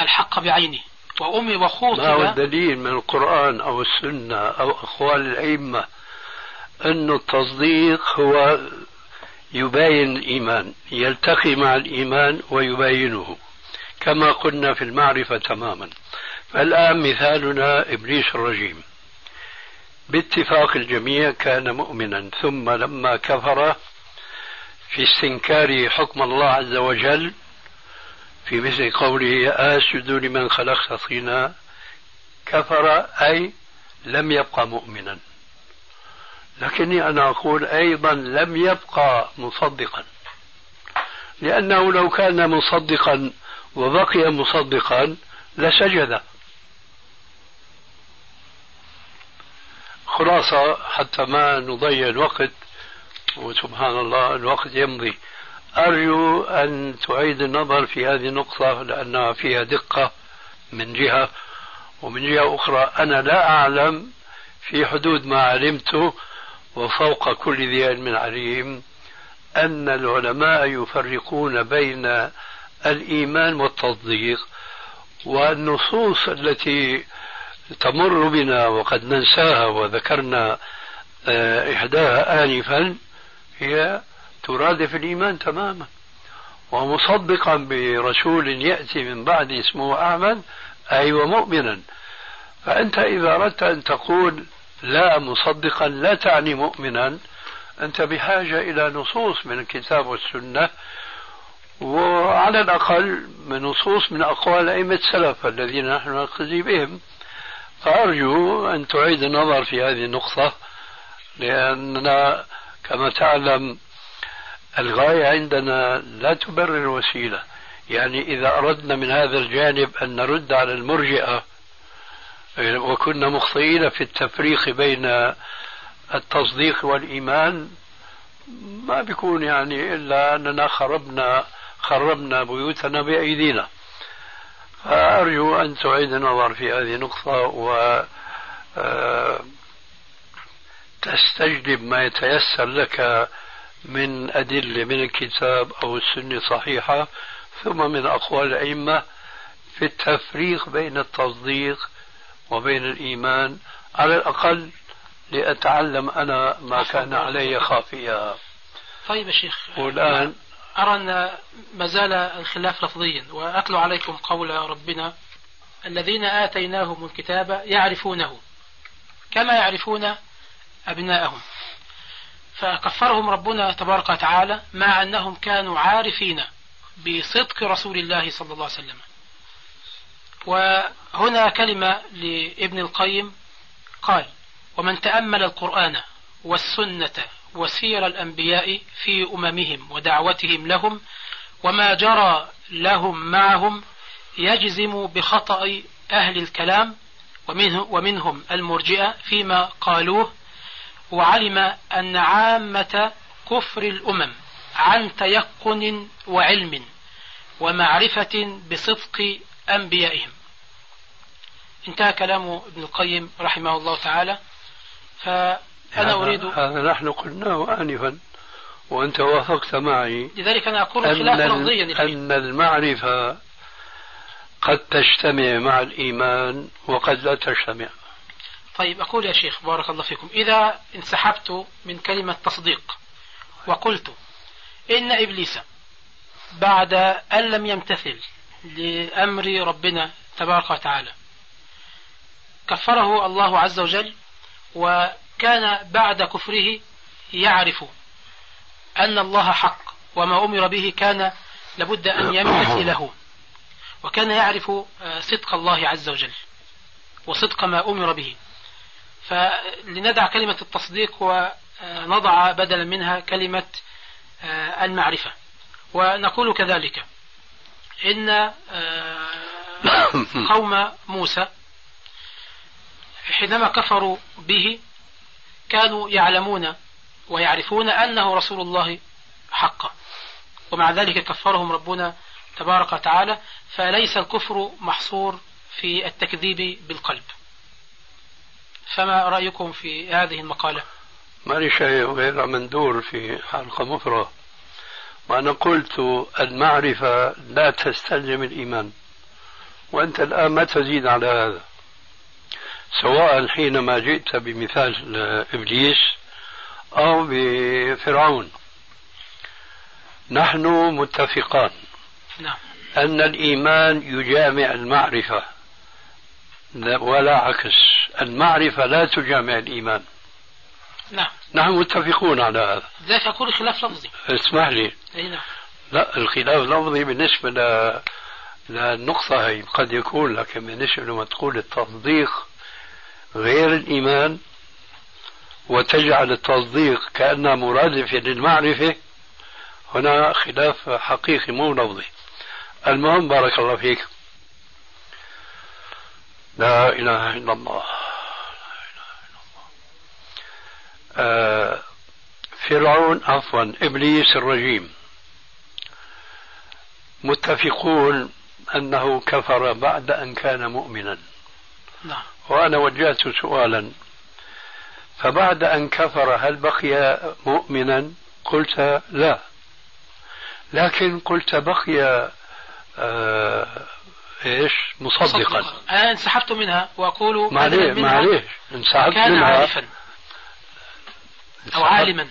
الحق بعينه وأمي وخوطب ما هو الدليل من القرآن أو السنة أو أقوال الأئمة أن التصديق هو يباين الإيمان يلتقي مع الإيمان ويباينه كما قلنا في المعرفة تماما. فالآن مثالنا إبليس الرجيم. باتفاق الجميع كان مؤمنا. ثم لما كفر في استنكار حكم الله عز وجل في مثل قوله أسجد لمن خلقت طينا كفر أي لم يبقى مؤمنا. لكني أنا أقول أيضا لم يبقى مصدقا. لأنه لو كان مصدقا وبقي مصدقا لسجد. خلاصة حتى ما نضيع الوقت وسبحان الله الوقت يمضي. أرجو أن تعيد النظر في هذه النقطة لأنها فيها دقة من جهة ومن جهة أخرى أنا لا أعلم في حدود ما علمت وفوق كل ذي علم عليم أن العلماء يفرقون بين الإيمان والتصديق والنصوص التي تمر بنا وقد ننساها وذكرنا آه، إحداها آنفا هي ترادف الإيمان تماما. ومصدقا برسول يأتي من بعد اسمه أحمد أي ومؤمنا. فأنت إذا أردت أن تقول لا مصدقا لا تعني مؤمنا أنت بحاجة إلى نصوص من الكتاب والسنة وعلى الأقل من نصوص من أقوال أئمة السلف الذين نحن نقتدي بهم. فأرجو أن تعيد النظر في هذه النقطة لأننا كما تعلم الغاية عندنا لا تبرر الوسيلة يعني إذا أردنا من هذا الجانب أن نرد على المرجئة وكنا مخطئين في التفريق بين التصديق والإيمان ما بيكون يعني إلا أننا خربنا خربنا بيوتنا بأيدينا. فأرجو أن تعيد النظر في هذه النقطة و آه، تستجلب ما يتيسر لك من أدلة من الكتاب أو السنة صحيحة ثم من أقوال الأئمة في التفريق بين التصديق وبين الإيمان على الأقل لأتعلم أنا ما كان علي خافيا طيب يا شيخ. والآن أرى أن ما زال الخلاف لفظيا وأتلو عليكم قول ربنا الذين آتيناهم الكتاب يعرفونه كما يعرفون أبناءهم. فكفرهم ربنا تبارك وتعالى مع أنهم كانوا عارفين بصدق رسول الله صلى الله عليه وسلم. وهنا كلمة لابن القيم قال ومن تأمل القرآن والسنة وسير الأنبياء في أممهم ودعوتهم لهم وما جرى لهم معهم يجزم بخطأ أهل الكلام ومنه ومنهم المرجئة فيما قالوه وعلم أن عامة كفر الأمم عن تيقن وعلم ومعرفة بصدق أنبيائهم. انتهى كلام ابن القيم رحمه الله تعالى فأنا أريد. هذا نحن قلناه آنفا وأنت وافقت معي. لذلك أنا أقول خلاف لفظيا أن المعرفة قد تجتمع مع الإيمان وقد لا تجتمع. طيب أقول يا شيخ بارك الله فيكم. إذا انسحبت من كلمة تصديق وقلت إن إبليس بعد أن لم يمتثل لأمر ربنا تبارك وتعالى كفره الله عز وجل وكان بعد كفره يعرف أن الله حق وما أمر به كان لابد أن يمتثله وكان يعرف آه، صدق الله عز وجل وصدق ما أمر به. فلندع كلمة التصديق ونضع بدلا منها كلمة آه، المعرفة. ونقول كذلك إن آه، قوم موسى حينما كفروا به كانوا يعلمون ويعرفون أنه رسول الله حقا ومع ذلك كفرهم ربنا تبارك وتعالى فليس الكفر محصور في التكذيب بالقلب. فما رأيكم في هذه المقالة؟ ما شيء غير مندور في حلقة مفرغة وأنا قلت المعرفة لا تستلزم الإيمان وأنت الآن ما تزيد على هذا. سواء حينما جئت بمثال إبليس أو بفرعون. نحن متفقان نعم. أن الإيمان يجامع المعرفة. ولا عكس. المعرفة لا تجامع الإيمان. نعم. نحن متفقون على هذا. ذلك أقول خلاف لفظي. اسمح لي. أي نعم. لا الخلاف لفظي بالنسبة ل... للنقطة هي قد يكون لكن بالنسبة لما تقول التصديق غير الإيمان وتجعل التصديق كأنه مرادف للمعرفة هنا خلاف حقيقي مو لفظي. المهم بارك الله فيك. لا إله إلا الله. آه فرعون عفوا إبليس الرجيم. متفقون أنه كفر بعد أن كان مؤمنا. نعم. وأنا وجهت سؤالا. فبعد أن كفر هل بقي مؤمنا؟ قلت لا. لكن قلت بقي آه إيش؟ مصدقا. أنا انسحبت منها وأقول معليش معليش انسحبت كان منها. عارفا. أو عالما.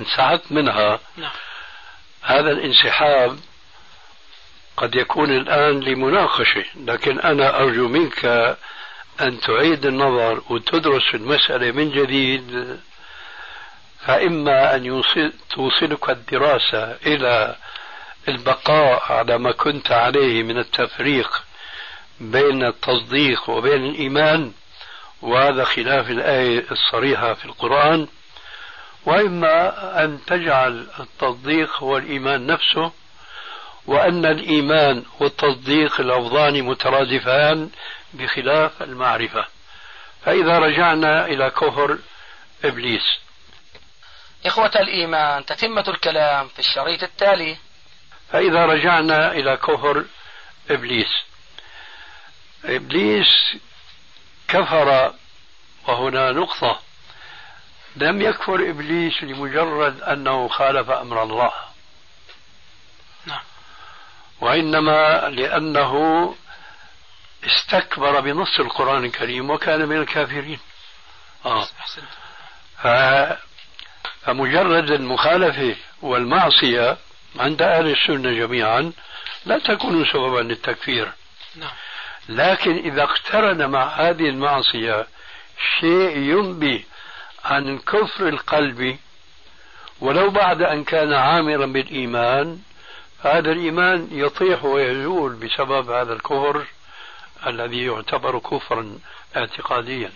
انسحبت منها. نعم. هذا الانسحاب قد يكون الآن لمناقشة لكن أنا أرجو منك أن تعيد النظر وتدرس المسألة من جديد فإما أن يوصل توصلك الدراسة إلى البقاء على ما كنت عليه من التفريق بين التصديق وبين الإيمان وهذا خلاف الآية الصريحة في القرآن. وإما أن تجعل التصديق هو الإيمان نفسه وأن الإيمان والتصديق لفظان مترادفان بخلاف المعرفة. فإذا رجعنا إلى كفر إبليس. إخوة الإيمان تتمة الكلام في الشريط التالي. فإذا رجعنا إلى كفر إبليس. إبليس كفر وهنا نقطة. لم يكفر إبليس لمجرد أنه خالف أمر الله. نعم. وإنما لأنه استكبر بنص القرآن الكريم وكان من الكافرين آه. فمجرد المخالفة والمعصية عند أهل السنة جميعا لا تكون سببا للتكفير نعم. لكن إذا اقترن مع هذه المعصية شيء ينبي عن كفر القلب ولو بعد أن كان عامرا بالإيمان هذا الإيمان يطيح ويزول بسبب هذا الكفر الذي يعتبر كفرا اعتقاديا.